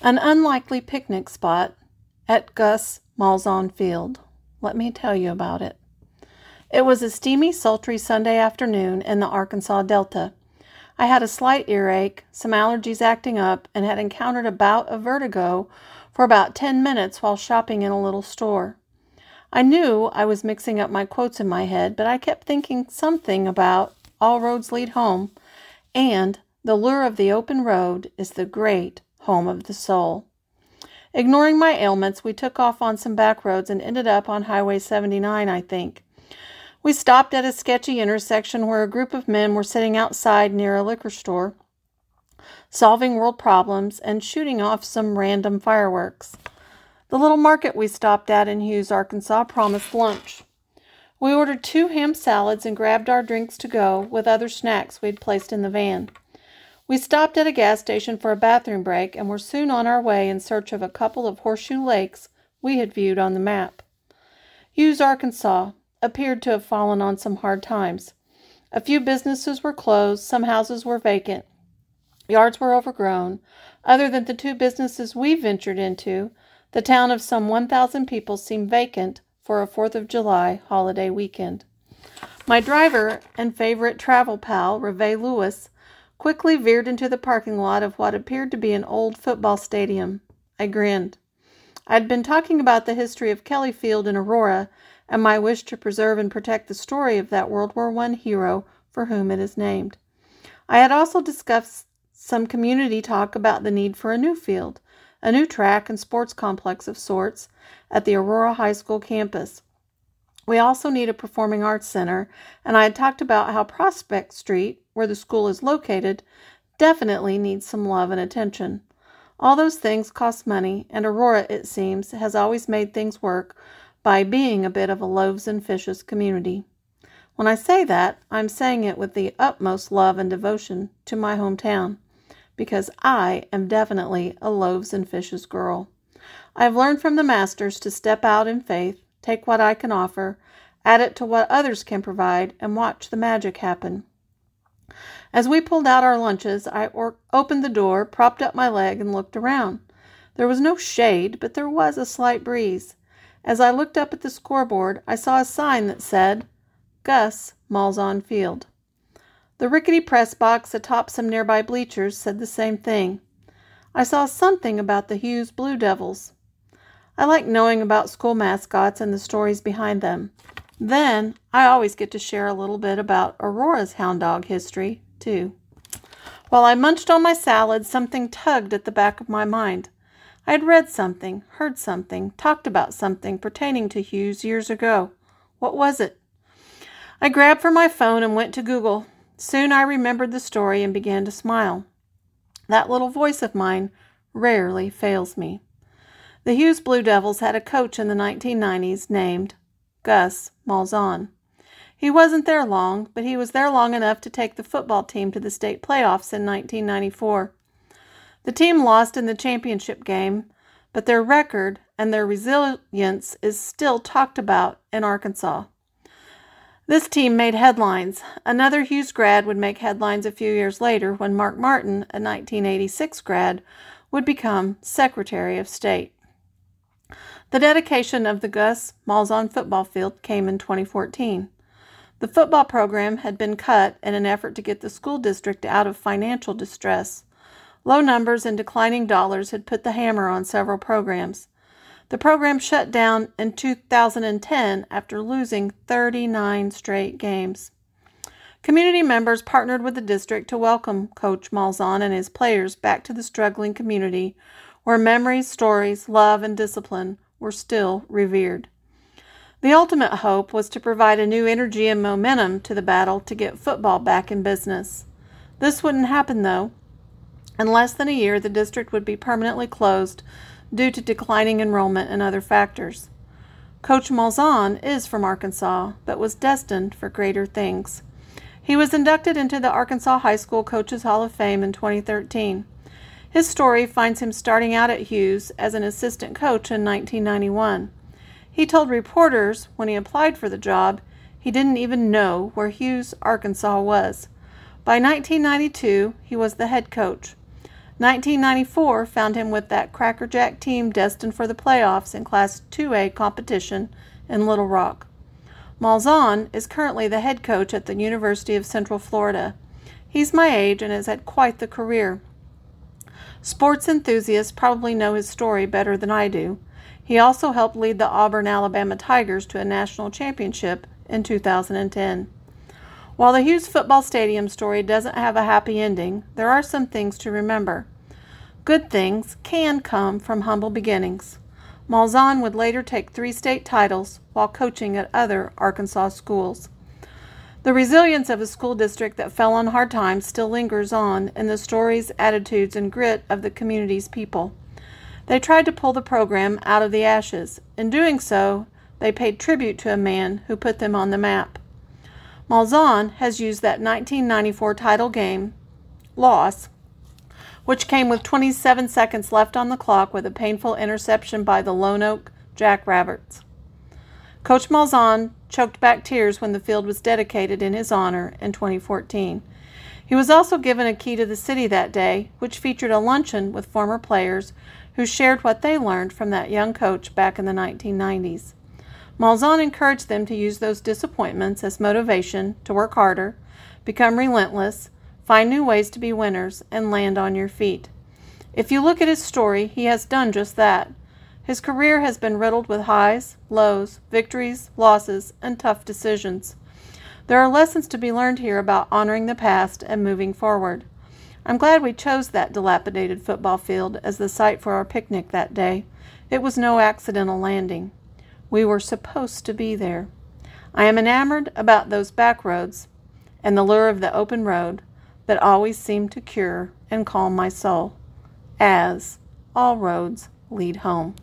An unlikely picnic spot at Gus Malzahn Field. Let me tell you about it. It was a steamy, sultry Sunday afternoon in the Arkansas Delta. I had a slight earache, some allergies acting up, and had encountered a bout of vertigo for about 10 minutes while shopping in a little store. I knew I was mixing up my quotes in my head, but I kept thinking something about all roads lead home and the lure of the open road is the great home of the soul. Ignoring my ailments, we took off on some back roads and ended up on Highway 79, I think. We stopped at a sketchy intersection where a group of men were sitting outside near a liquor store, solving world problems and shooting off some random fireworks. The little market we stopped at in Hughes, Arkansas promised lunch. We ordered two ham salads and grabbed our drinks to go with other snacks we'd placed in the van. We stopped at a gas station for a bathroom break and were soon on our way in search of a couple of horseshoe lakes we had viewed on the map. Hughes, Arkansas, appeared to have fallen on some hard times. A few businesses were closed, some houses were vacant, yards were overgrown. Other than the two businesses we ventured into, the town of some 1,000 people seemed vacant for a Fourth of July holiday weekend. My driver and favorite travel pal, RaVae Lewis, quickly veered into the parking lot of what appeared to be an old football stadium. I grinned. I'd been talking about the history of Kelly Field in Aurora and my wish to preserve and protect the story of that World War I hero for whom it is named. I had also discussed some community talk about the need for a new field, a new track and sports complex of sorts at the Aurora High School campus. We also need a performing arts center, and I had talked about how Prospect Street, where the school is located, definitely needs some love and attention. All those things cost money, and Aurora, it seems, has always made things work by being a bit of a loaves and fishes community. When I say that, I'm saying it with the utmost love and devotion to my hometown, because I am definitely a loaves and fishes girl. I have learned from the masters to step out in faith, take what I can offer, add it to what others can provide, and watch the magic happen. As we pulled out our lunches, I or- opened the door, propped up my leg, and looked around. There was no shade, but there was a slight breeze. As I looked up at the scoreboard, I saw a sign that said, Gus Malzahn Field. The rickety press box atop some nearby bleachers said the same thing. I saw something about the Hughes Blue Devils. I like knowing about school mascots and the stories behind them. Then I always get to share a little bit about Aurora's hound dog history, too. While I munched on my salad, something tugged at the back of my mind. I had read something, heard something, talked about something pertaining to Hughes years ago. What was it? I grabbed for my phone and went to Google. Soon I remembered the story and began to smile. That little voice of mine rarely fails me. The Hughes Blue Devils had a coach in the 1990s named Gus Malzahn. He wasn't there long, but he was there long enough to take the football team to the state playoffs in 1994. The team lost in the championship game, but their record and their resilience is still talked about in Arkansas. This team made headlines. Another Hughes grad would make headlines a few years later when Mark Martin, a 1986 grad, would become Secretary of State. The dedication of the Gus Malzahn football field came in 2014. The football program had been cut in an effort to get the school district out of financial distress. Low numbers and declining dollars had put the hammer on several programs. The program shut down in 2010 after losing 39 straight games. Community members partnered with the district to welcome Coach Malzahn and his players back to the struggling community where memories, stories, love, and discipline were still revered. The ultimate hope was to provide a new energy and momentum to the battle to get football back in business. This wouldn't happen, though. In less than a year, the district would be permanently closed due to declining enrollment and other factors. Coach Malzahn is from Arkansas, but was destined for greater things. He was inducted into the Arkansas High School Coaches Hall of Fame in 2013. His story finds him starting out at Hughes as an assistant coach in 1991. He told reporters when he applied for the job he didn't even know where Hughes, Arkansas was. By 1992, he was the head coach. 1994 found him with that crackerjack team destined for the playoffs in Class 2A competition in Little Rock. Malzahn is currently the head coach at the University of Central Florida. He's my age and has had quite the career. Sports enthusiasts probably know his story better than I do. He also helped lead the Auburn Alabama Tigers to a national championship in 2010. While the Hughes Football Stadium story doesn't have a happy ending, there are some things to remember. Good things can come from humble beginnings. Malzahn would later take three state titles while coaching at other Arkansas schools. The resilience of a school district that fell on hard times still lingers on in the stories, attitudes, and grit of the community's people. They tried to pull the program out of the ashes. In doing so, they paid tribute to a man who put them on the map. Malzahn has used that 1994 title game loss, which came with 27 seconds left on the clock with a painful interception by the Lonoke Jackrabbits. Coach Malzahn choked back tears when the field was dedicated in his honor in 2014. He was also given a key to the city that day, which featured a luncheon with former players who shared what they learned from that young coach back in the 1990s. Malzahn encouraged them to use those disappointments as motivation to work harder, become relentless, find new ways to be winners, and land on your feet. If you look at his story, he has done just that. His career has been riddled with highs, lows, victories, losses, and tough decisions. There are lessons to be learned here about honoring the past and moving forward. I'm glad we chose that dilapidated football field as the site for our picnic that day. It was no accidental landing. We were supposed to be there. I am enamored about those back roads and the lure of the open road that always seem to cure and calm my soul, as all roads lead home.